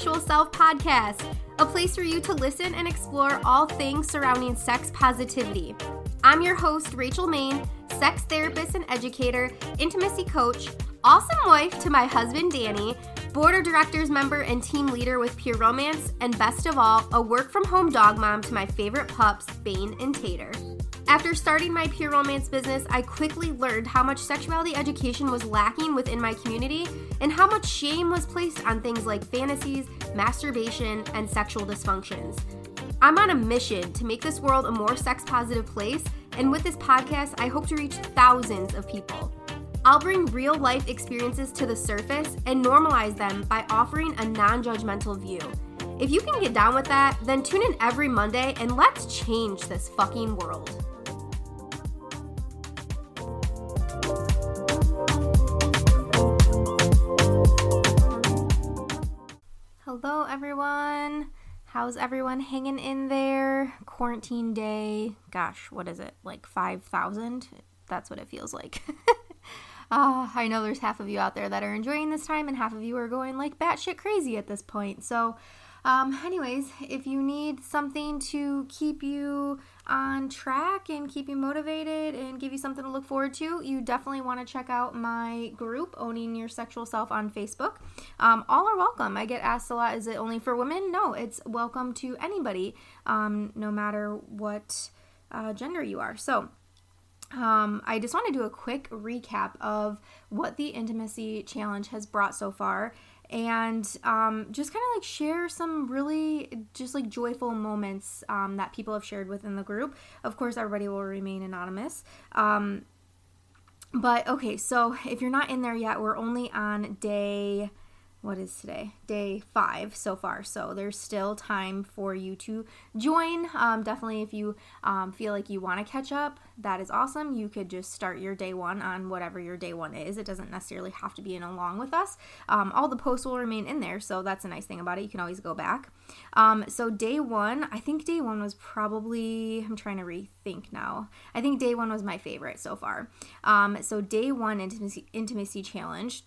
Sexual Self podcast, a place for you to listen and explore all things surrounding sex positivity. I'm your host, Rachel Main, sex therapist and educator, intimacy coach, awesome wife to my husband, Danny, board of directors member and team leader with Pure Romance, and best of all, a work from home dog mom to my favorite pups, Bane and Tater. After starting my Pure Romance business, I quickly learned how much sexuality education was lacking within my community and how much shame was placed on things like fantasies, masturbation, and sexual dysfunctions. I'm on a mission to make this world a more sex positive place, and with this podcast, I hope to reach thousands of people. I'll bring real life experiences to the surface and normalize them by offering a non judgmental view. If you can get down with that, then tune in every Monday and let's change this fucking world. Hello, everyone. How's everyone hanging in there? Quarantine day. Gosh, what is it? Like 5,000? That's what it feels like. uh, I know there's half of you out there that are enjoying this time, and half of you are going like batshit crazy at this point. So, um, anyways, if you need something to keep you on track and keep you motivated and give you something to look forward to, you definitely want to check out my group, Owning Your Sexual Self, on Facebook. Um, all are welcome. I get asked a lot is it only for women? No, it's welcome to anybody, um, no matter what uh, gender you are. So, um, I just want to do a quick recap of what the intimacy challenge has brought so far and um, just kind of like share some really just like joyful moments um, that people have shared within the group. Of course, everybody will remain anonymous. Um, but okay, so if you're not in there yet, we're only on day what is today? Day five so far. So there's still time for you to join. Um, definitely, if you um, feel like you want to catch up, that is awesome. You could just start your day one on whatever your day one is. It doesn't necessarily have to be in along with us. Um, all the posts will remain in there, so that's a nice thing about it. You can always go back. Um, so day one, I think day one was probably. I'm trying to rethink now. I think day one was my favorite so far. Um, so day one intimacy intimacy challenge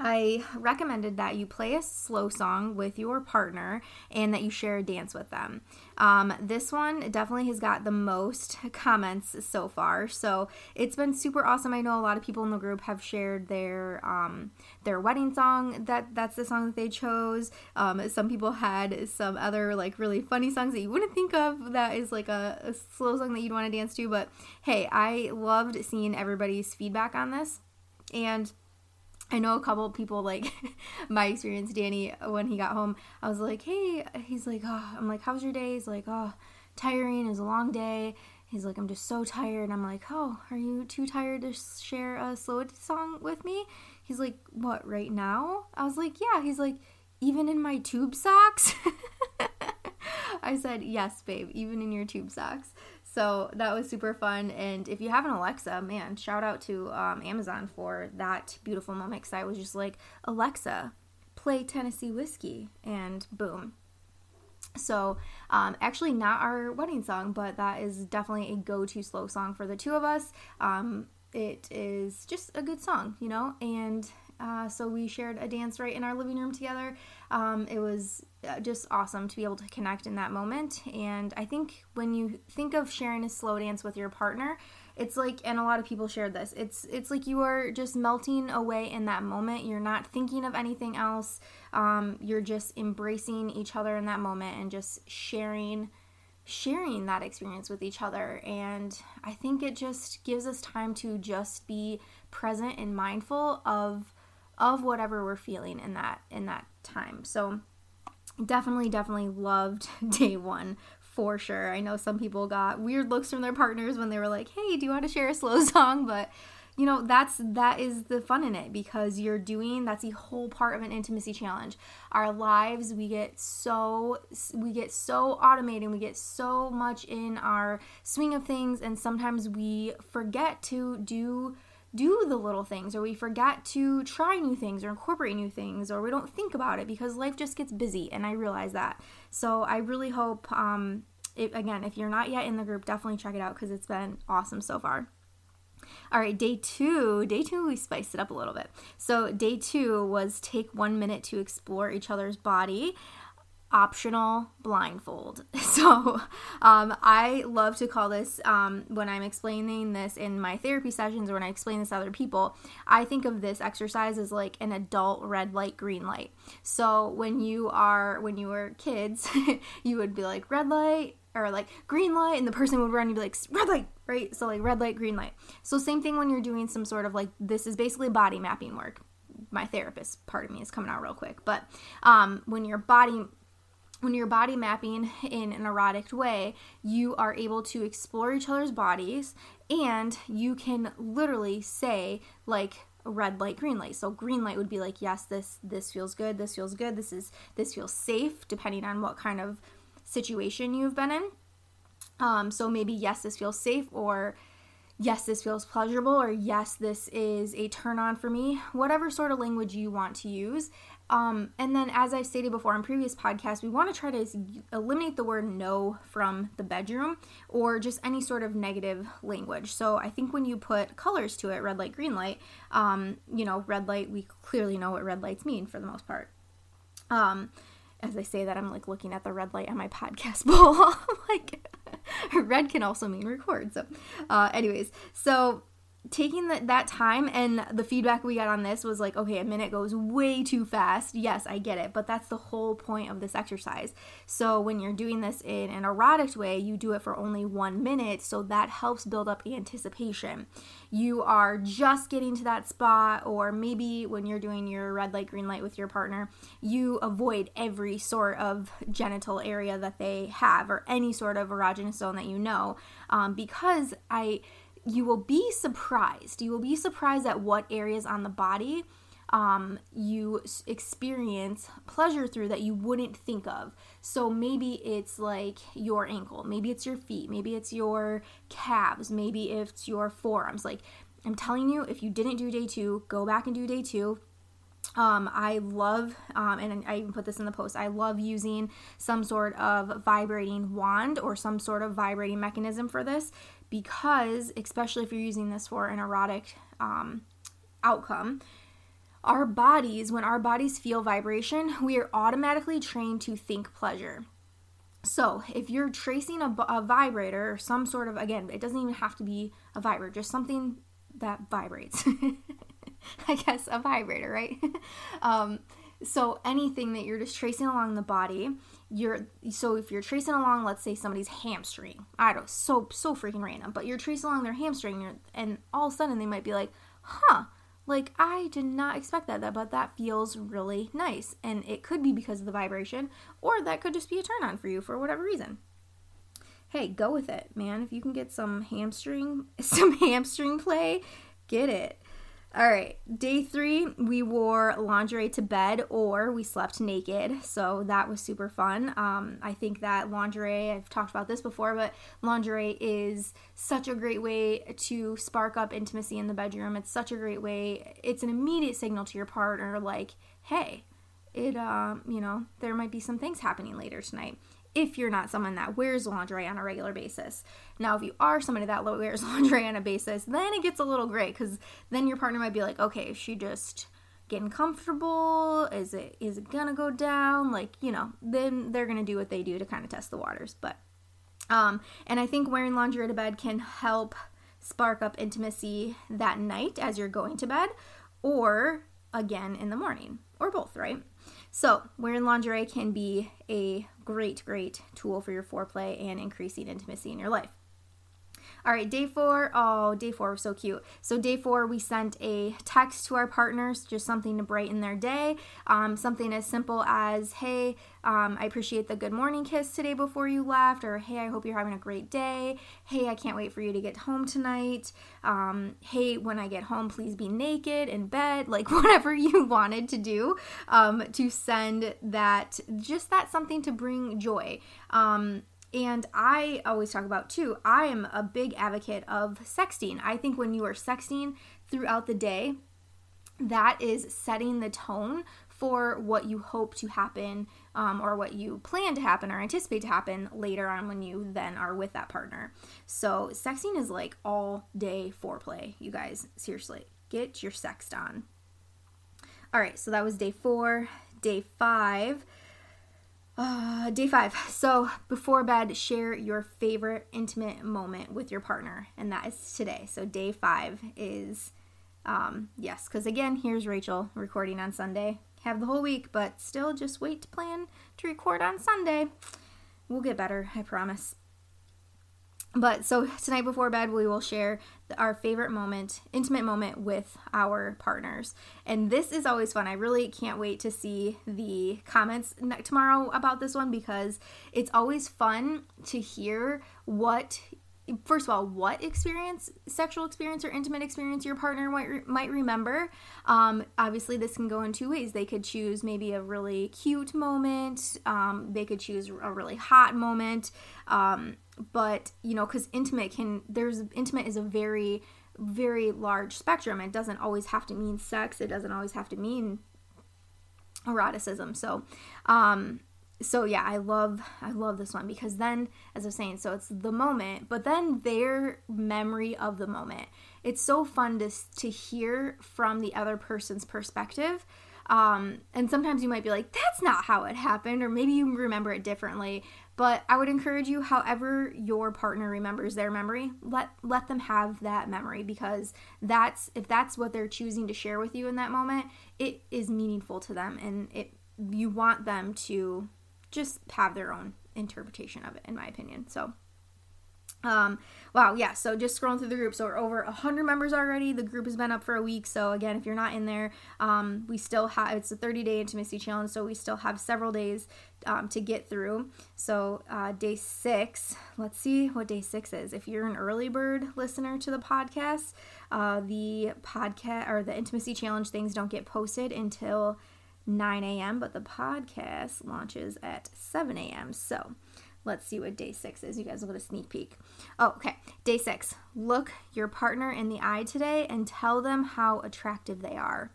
I recommended that you play a slow song with your partner and that you share a dance with them. Um, this one definitely has got the most comments so far, so it's been super awesome. I know a lot of people in the group have shared their um, their wedding song. That that's the song that they chose. Um, some people had some other like really funny songs that you wouldn't think of that is like a, a slow song that you'd want to dance to. But hey, I loved seeing everybody's feedback on this and I know a couple people like my experience, Danny, when he got home, I was like, hey, he's like, oh, I'm like, how's your day? He's like, oh, tiring. Was a long day. He's like, I'm just so tired. I'm like, oh, are you too tired to share a slow song with me? He's like, what, right now? I was like, yeah. He's like, even in my tube socks? I said, yes, babe, even in your tube socks. So that was super fun. And if you have an Alexa, man, shout out to um, Amazon for that beautiful moment because I was just like, Alexa, play Tennessee Whiskey. And boom. So, um, actually, not our wedding song, but that is definitely a go to slow song for the two of us. Um, it is just a good song, you know, and uh, so we shared a dance right in our living room together. Um, it was uh, just awesome to be able to connect in that moment. And I think when you think of sharing a slow dance with your partner, it's like, and a lot of people shared this. It's it's like you are just melting away in that moment. You're not thinking of anything else. Um, you're just embracing each other in that moment and just sharing sharing that experience with each other and i think it just gives us time to just be present and mindful of of whatever we're feeling in that in that time. So definitely definitely loved day 1 for sure. I know some people got weird looks from their partners when they were like, "Hey, do you want to share a slow song?" but you know that's that is the fun in it because you're doing that's the whole part of an intimacy challenge our lives we get so we get so automated we get so much in our swing of things and sometimes we forget to do do the little things or we forget to try new things or incorporate new things or we don't think about it because life just gets busy and i realize that so i really hope um, it, again if you're not yet in the group definitely check it out because it's been awesome so far All right, day two. Day two, we spiced it up a little bit. So, day two was take one minute to explore each other's body optional blindfold. So, um, I love to call this um, when I'm explaining this in my therapy sessions or when I explain this to other people. I think of this exercise as like an adult red light, green light. So, when you are, when you were kids, you would be like red light or like green light, and the person would run and be like red light, right? So, like red light, green light. So, same thing when you're doing some sort of like this is basically body mapping work my therapist part of me is coming out real quick but um, when your body when you're body mapping in an erotic way, you are able to explore each other's bodies and you can literally say like red light green light. So green light would be like yes this this feels good this feels good this is this feels safe depending on what kind of situation you've been in. Um so maybe yes this feels safe or yes this feels pleasurable or yes this is a turn on for me whatever sort of language you want to use um, and then, as I've stated before in previous podcasts, we want to try to eliminate the word no from the bedroom or just any sort of negative language. So, I think when you put colors to it, red light, green light, um, you know, red light, we clearly know what red lights mean for the most part. Um, as I say that, I'm like looking at the red light on my podcast bowl. like, red can also mean record. So, uh, anyways, so taking the, that time and the feedback we got on this was like okay a minute goes way too fast. Yes i get it but that's the whole point of this exercise. So when you're doing this in an erotic way you do it for only one minute so that helps build up anticipation. You are just getting to that spot or maybe when you're doing your red light green light with your partner you avoid every sort of genital area that they have or any sort of erogenous zone that you know. Um, because i you will be surprised. You will be surprised at what areas on the body um, you experience pleasure through that you wouldn't think of. So maybe it's like your ankle, maybe it's your feet, maybe it's your calves, maybe it's your forearms. Like I'm telling you, if you didn't do day two, go back and do day two. Um, I love, um, and I even put this in the post, I love using some sort of vibrating wand or some sort of vibrating mechanism for this because, especially if you're using this for an erotic um, outcome, our bodies, when our bodies feel vibration, we are automatically trained to think pleasure. So, if you're tracing a, a, vibrator or some sort of, again, it doesn't even have to be a vibrator, just something that vibrates. I guess a vibrator, right? um, so, anything that you're just tracing along the body, you're so if you're tracing along let's say somebody's hamstring i don't so so freaking random but you're tracing along their hamstring and all of a sudden they might be like huh like i did not expect that but that feels really nice. And it could be because of the vibration or that could just be a turn on for you for whatever reason. Hey go with it man. If you can get some hamstring some hamstring play get it all right, day three, we wore lingerie to bed or we slept naked. So that was super fun. Um, I think that lingerie, I've talked about this before, but lingerie is such a great way to spark up intimacy in the bedroom. It's such a great way. It's an immediate signal to your partner, like, hey, it, uh, you know, there might be some things happening later tonight if you're not someone that wears lingerie on a regular basis. Now, if you are somebody that wears lingerie on a basis, then it gets a little gray because then your partner might be like, okay, is she just getting comfortable? Is it is it gonna go down? Like, you know, then they're gonna do what they do to kind of test the waters. But um, and I think wearing lingerie to bed can help spark up intimacy that night as you're going to bed, or again in the morning, or both, right? So, wearing lingerie can be a great, great tool for your foreplay and increasing intimacy in your life. All right, day four. Oh, day four was so cute. So, day four, we sent a text to our partners, just something to brighten their day. Um, something as simple as, hey, um, I appreciate the good morning kiss today before you left, or hey, I hope you're having a great day. Hey, I can't wait for you to get home tonight. Um, hey, when I get home, please be naked in bed. Like, whatever you wanted to do um, to send that, just that something to bring joy. Um, and I always talk about too, I am a big advocate of sexting. I think when you are sexting throughout the day, that is setting the tone for what you hope to happen um, or what you plan to happen or anticipate to happen later on when you then are with that partner. So, sexting is like all day foreplay, you guys. Seriously, get your sext on. All right, so that was day four. Day five. Uh, day five. So before bed, share your favorite intimate moment with your partner, and that is today. So day five is, um, yes, because again, here's Rachel recording on Sunday. Have the whole week, but still just wait to plan to record on Sunday. We'll get better, I promise. But so tonight before bed, we will share our favorite moment, intimate moment with our partners. And this is always fun. I really can't wait to see the comments tomorrow about this one because it's always fun to hear what first of all, what experience, sexual experience or intimate experience your partner might, re- might remember. Um, obviously, this can go in two ways. They could choose maybe a really cute moment, um, they could choose a really hot moment. Um, but, you know, because intimate can, there's, intimate is a very, very large spectrum. It doesn't always have to mean sex, it doesn't always have to mean eroticism. So, um, so yeah, I love I love this one because then as I was saying, so it's the moment, but then their memory of the moment. It's so fun to to hear from the other person's perspective. Um, and sometimes you might be like, that's not how it happened, or maybe you remember it differently. But I would encourage you, however your partner remembers their memory, let let them have that memory because that's if that's what they're choosing to share with you in that moment, it is meaningful to them, and it you want them to just have their own interpretation of it, in my opinion. So, um, wow, yeah. So just scrolling through the group, so we're over hundred members already. The group has been up for a week. So again, if you're not in there, um, we still have it's a 30 day intimacy challenge, so we still have several days um, to get through. So uh, day six, let's see what day six is. If you're an early bird listener to the podcast, uh, the podcast or the intimacy challenge things don't get posted until 9 a.m., but the podcast launches at 7 a.m. So let's see what day six is. You guys will get a sneak peek. Oh, okay. Day six. Look your partner in the eye today and tell them how attractive they are.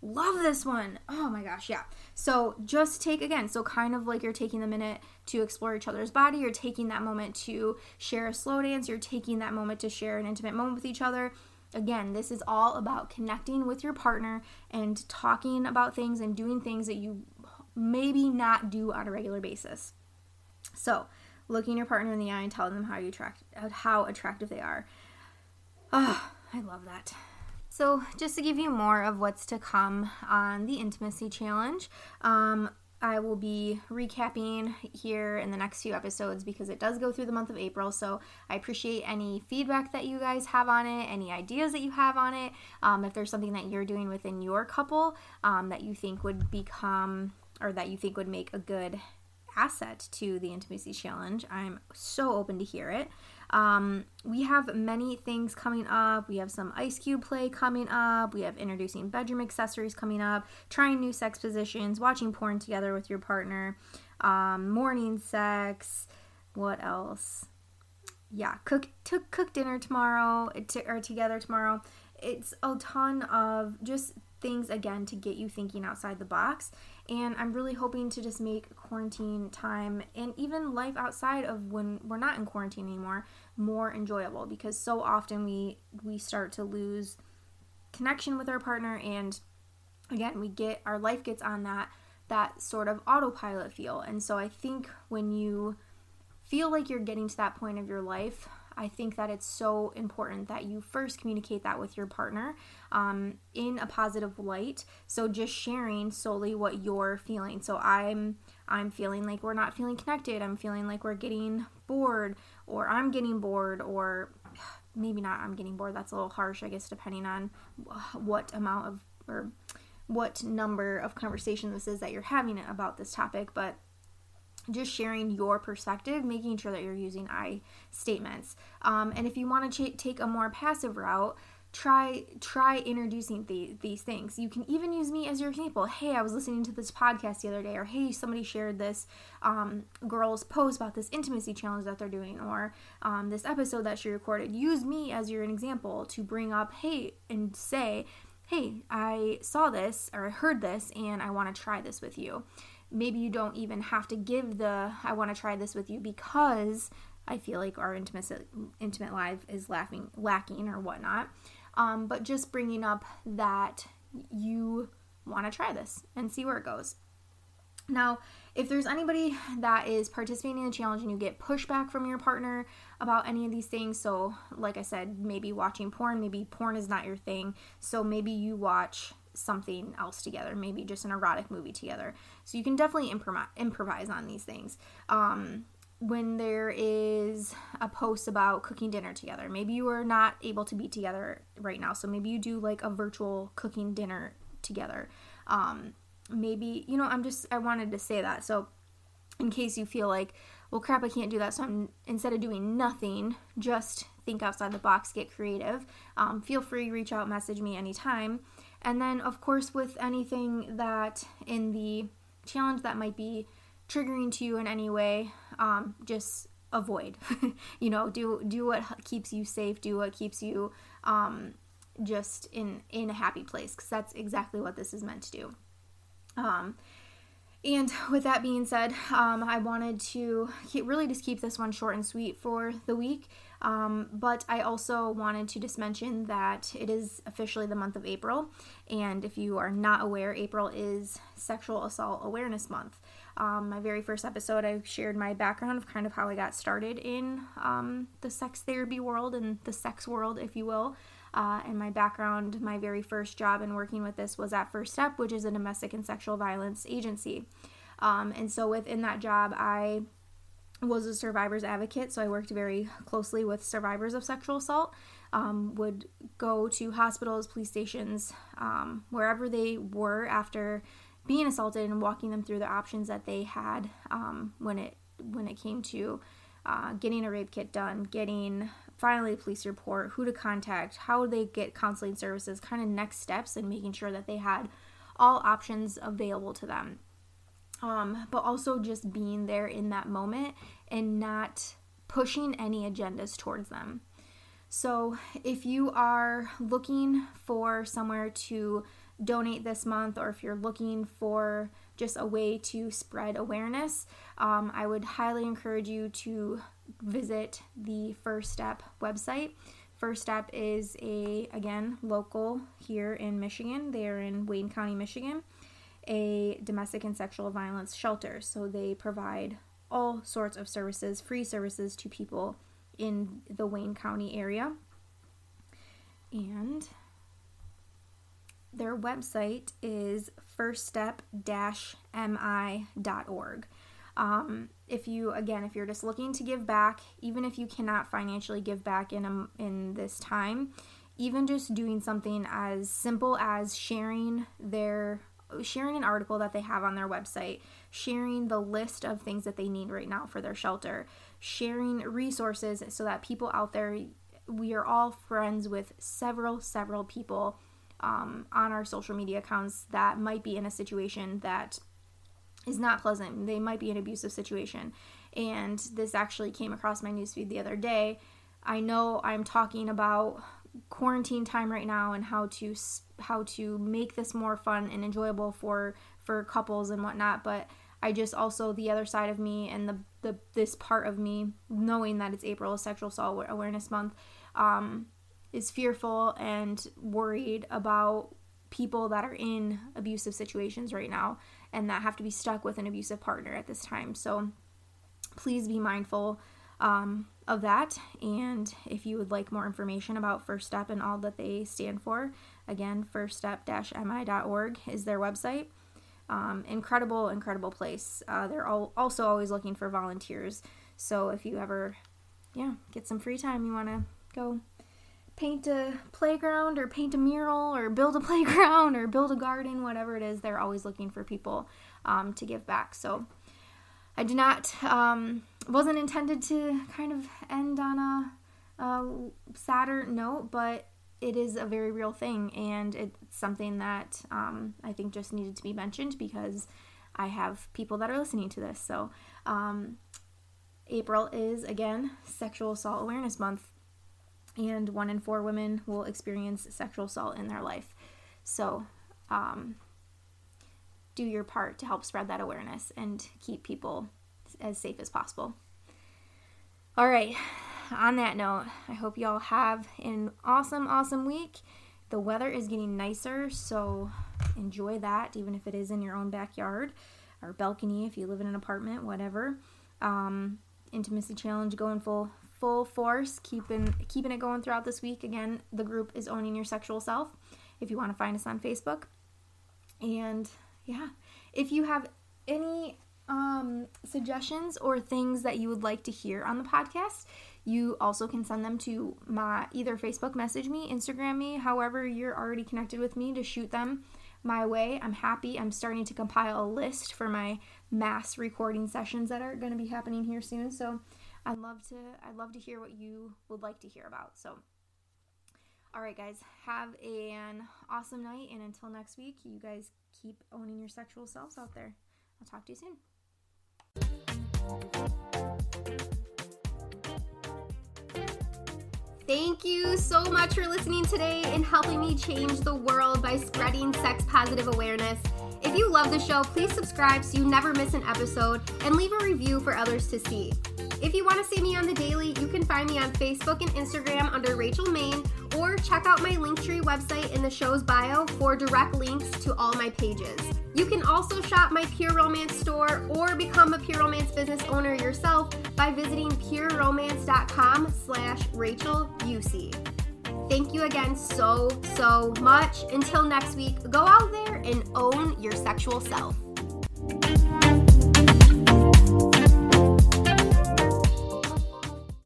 Love this one. Oh my gosh, yeah. So just take again, so kind of like you're taking the minute to explore each other's body, you're taking that moment to share a slow dance, you're taking that moment to share an intimate moment with each other Again, this is all about connecting with your partner and talking about things and doing things that you maybe not do on a regular basis. So, looking your partner in the eye and telling them how you attract how attractive they are. Ah, oh, I love that. So, just to give you more of what's to come on the intimacy challenge, um, I will be recapping here in the next few episodes because it does go through the month of April. So I appreciate any feedback that you guys have on it, any ideas that you have on it. Um, if there's something that you're doing within your couple um, that you think would become or that you think would make a good asset to the intimacy challenge, I'm so open to hear it. Um, we have many things coming up. We have some ice cube play coming up. We have introducing bedroom accessories coming up, trying new sex positions, watching porn together with your partner, um, morning sex. What else? Yeah, cook cook dinner tomorrow to, or together tomorrow. It's a ton of just things again to get you thinking outside the box. And I'm really hoping to just make quarantine time and even life outside of when we're not in quarantine anymore more enjoyable because so often we we start to lose connection with our partner and again we get our life gets on that that sort of autopilot feel. And so I think when you feel like you're getting to that point of your life I think that it's so important that you first communicate that with your partner um, in a positive light. So just sharing solely what you're feeling. So I'm I'm feeling like we're not feeling connected. I'm feeling like we're getting bored, or I'm getting bored, or maybe not. I'm getting bored. That's a little harsh, I guess, depending on what amount of or what number of conversation this is that you're having about this topic, but just sharing your perspective, making sure that you're using I statements. Um, and if you want to ch- take a more passive route, try try introducing the, these things. You can even use me as your example. Hey, I was listening to this podcast the other day, or hey, somebody shared this um, girl's post about this intimacy challenge that they're doing, or um, this episode that she recorded. Use me as your example to bring up, hey, and say, hey, I saw this or I heard this and I want to try this with you. Maybe you don't even have to give the I want to try this with you because I feel like our intimate intimate life is laughing lacking or whatnot. Um, but just bringing up that you want to try this and see where it goes. Now, if there's anybody that is participating in the challenge and you get pushback from your partner about any of these things, so like I said, maybe watching porn, maybe porn is not your thing, so maybe you watch something else together, maybe just an erotic movie together. So you can definitely improvise, on these things. Um, when there is a post about cooking dinner together, maybe you are not able to be together right now, so maybe you do like a virtual cooking dinner together. Um, maybe you know i'm just i wanted to say that. So in case you feel like well crap i can't do that so i'm instead of doing nothing just think outside the box get creative um, feel free reach out message me anytime. And then of course with anything that in the challenge that might be triggering to you in any way um, just avoid. You know do do what keeps you safe do what keeps you um, just in in a happy place because that's exactly what this is meant to do um, and with that being said, um, I wanted to keep, really just keep this one short and sweet for the week. Um, but I also wanted to just mention that it is officially the month of April. And if you are not aware, April is Sexual Assault Awareness Month. Um, my very first episode, I shared my background of kind of how I got started in um, the sex therapy world and the sex world, if you will. Uh, and my background, my very first job in working with this was at First Step, which is a domestic and sexual violence agency. Um, and so within that job, I was a survivor's advocate, so I worked very closely with survivors of sexual assault. Um, would go to hospitals, police stations, um, wherever they were after being assaulted, and walking them through the options that they had um, when it when it came to uh, getting a rape kit done, getting finally a police report, who to contact, how they get counseling services, kind of next steps, and making sure that they had all options available to them. Um, but also just being there in that moment and not pushing any agendas towards them. So, if you are looking for somewhere to donate this month, or if you're looking for just a way to spread awareness, um, I would highly encourage you to visit the First Step website. First Step is a again local here in Michigan. They are in Wayne County, Michigan, a domestic and sexual violence shelter. So they provide all sorts of services, free services to people in the Wayne County area. And their website is firststep-mi.org. Um, if you again, if you're just looking to give back, even if you cannot financially give back in a, in this time, even just doing something as simple as sharing their sharing an article that they have on their website, sharing the list of things that they need right now for their shelter, sharing resources so that people out there, we are all friends with several, several people um, on our social media accounts that might be in a situation that is not pleasant. They might be an abusive situation. And this actually came across my newsfeed the other day. I know I'm talking about quarantine time right now and how to how to make this more fun and enjoyable for for couples and whatnot but i just also the other side of me and the, the this part of me knowing that it's april sexual assault awareness month um, is fearful and worried about people that are in abusive situations right now and that have to be stuck with an abusive partner at this time. So please be mindful um, of that. And if you would like more information about First Step and all that they stand for, again, firststep-mi.org is their website. Um, incredible, incredible place. Uh, they're all also always looking for volunteers. So if you ever, yeah, get some free time, you want to go paint a playground or paint a mural or build a playground or build a garden, whatever it is, they're always looking for people um, to give back. So I do not, um, wasn't intended to kind of end on a, a sadder note, but it is a very real thing and it's something that um, I think just needed to be mentioned because I have people that are listening to this. So, um, April is again Sexual Assault Awareness Month and one in four women will experience sexual assault in their life. So, um, do your part to help spread that awareness and keep people as safe as possible. All right, on that note, I hope y'all have an awesome, awesome week. The weather is getting nicer, so enjoy that, even if it is in your own backyard or balcony if you live in an apartment, whatever. Um, intimacy challenge going full full force, keeping keeping it going throughout this week. Again, the group is owning your sexual self. If you want to find us on Facebook, and yeah, if you have any um, suggestions or things that you would like to hear on the podcast, you also can send them to my either Facebook message me, Instagram me, however you're already connected with me to shoot them my way. I'm happy. I'm starting to compile a list for my mass recording sessions that are going to be happening here soon. So I'd love to I'd love to hear what you would like to hear about. So all right guys, have an awesome night and until next week, you guys keep owning your sexual selves out there. I'll talk to you soon. Thank you so much for listening today and helping me change the world by spreading sex positive awareness. If you love the show, please subscribe so you never miss an episode and leave a review for others to see. If you want to see me on the daily, you can find me on Facebook and Instagram under Rachel Maine, or check out my Linktree website in the show's bio for direct links to all my pages. You can also shop my Pure Romance store or become a Pure Romance business owner yourself by visiting pureromance.com slash Rachel. Thank you again so, so much. Until next week, go out there and own your sexual self.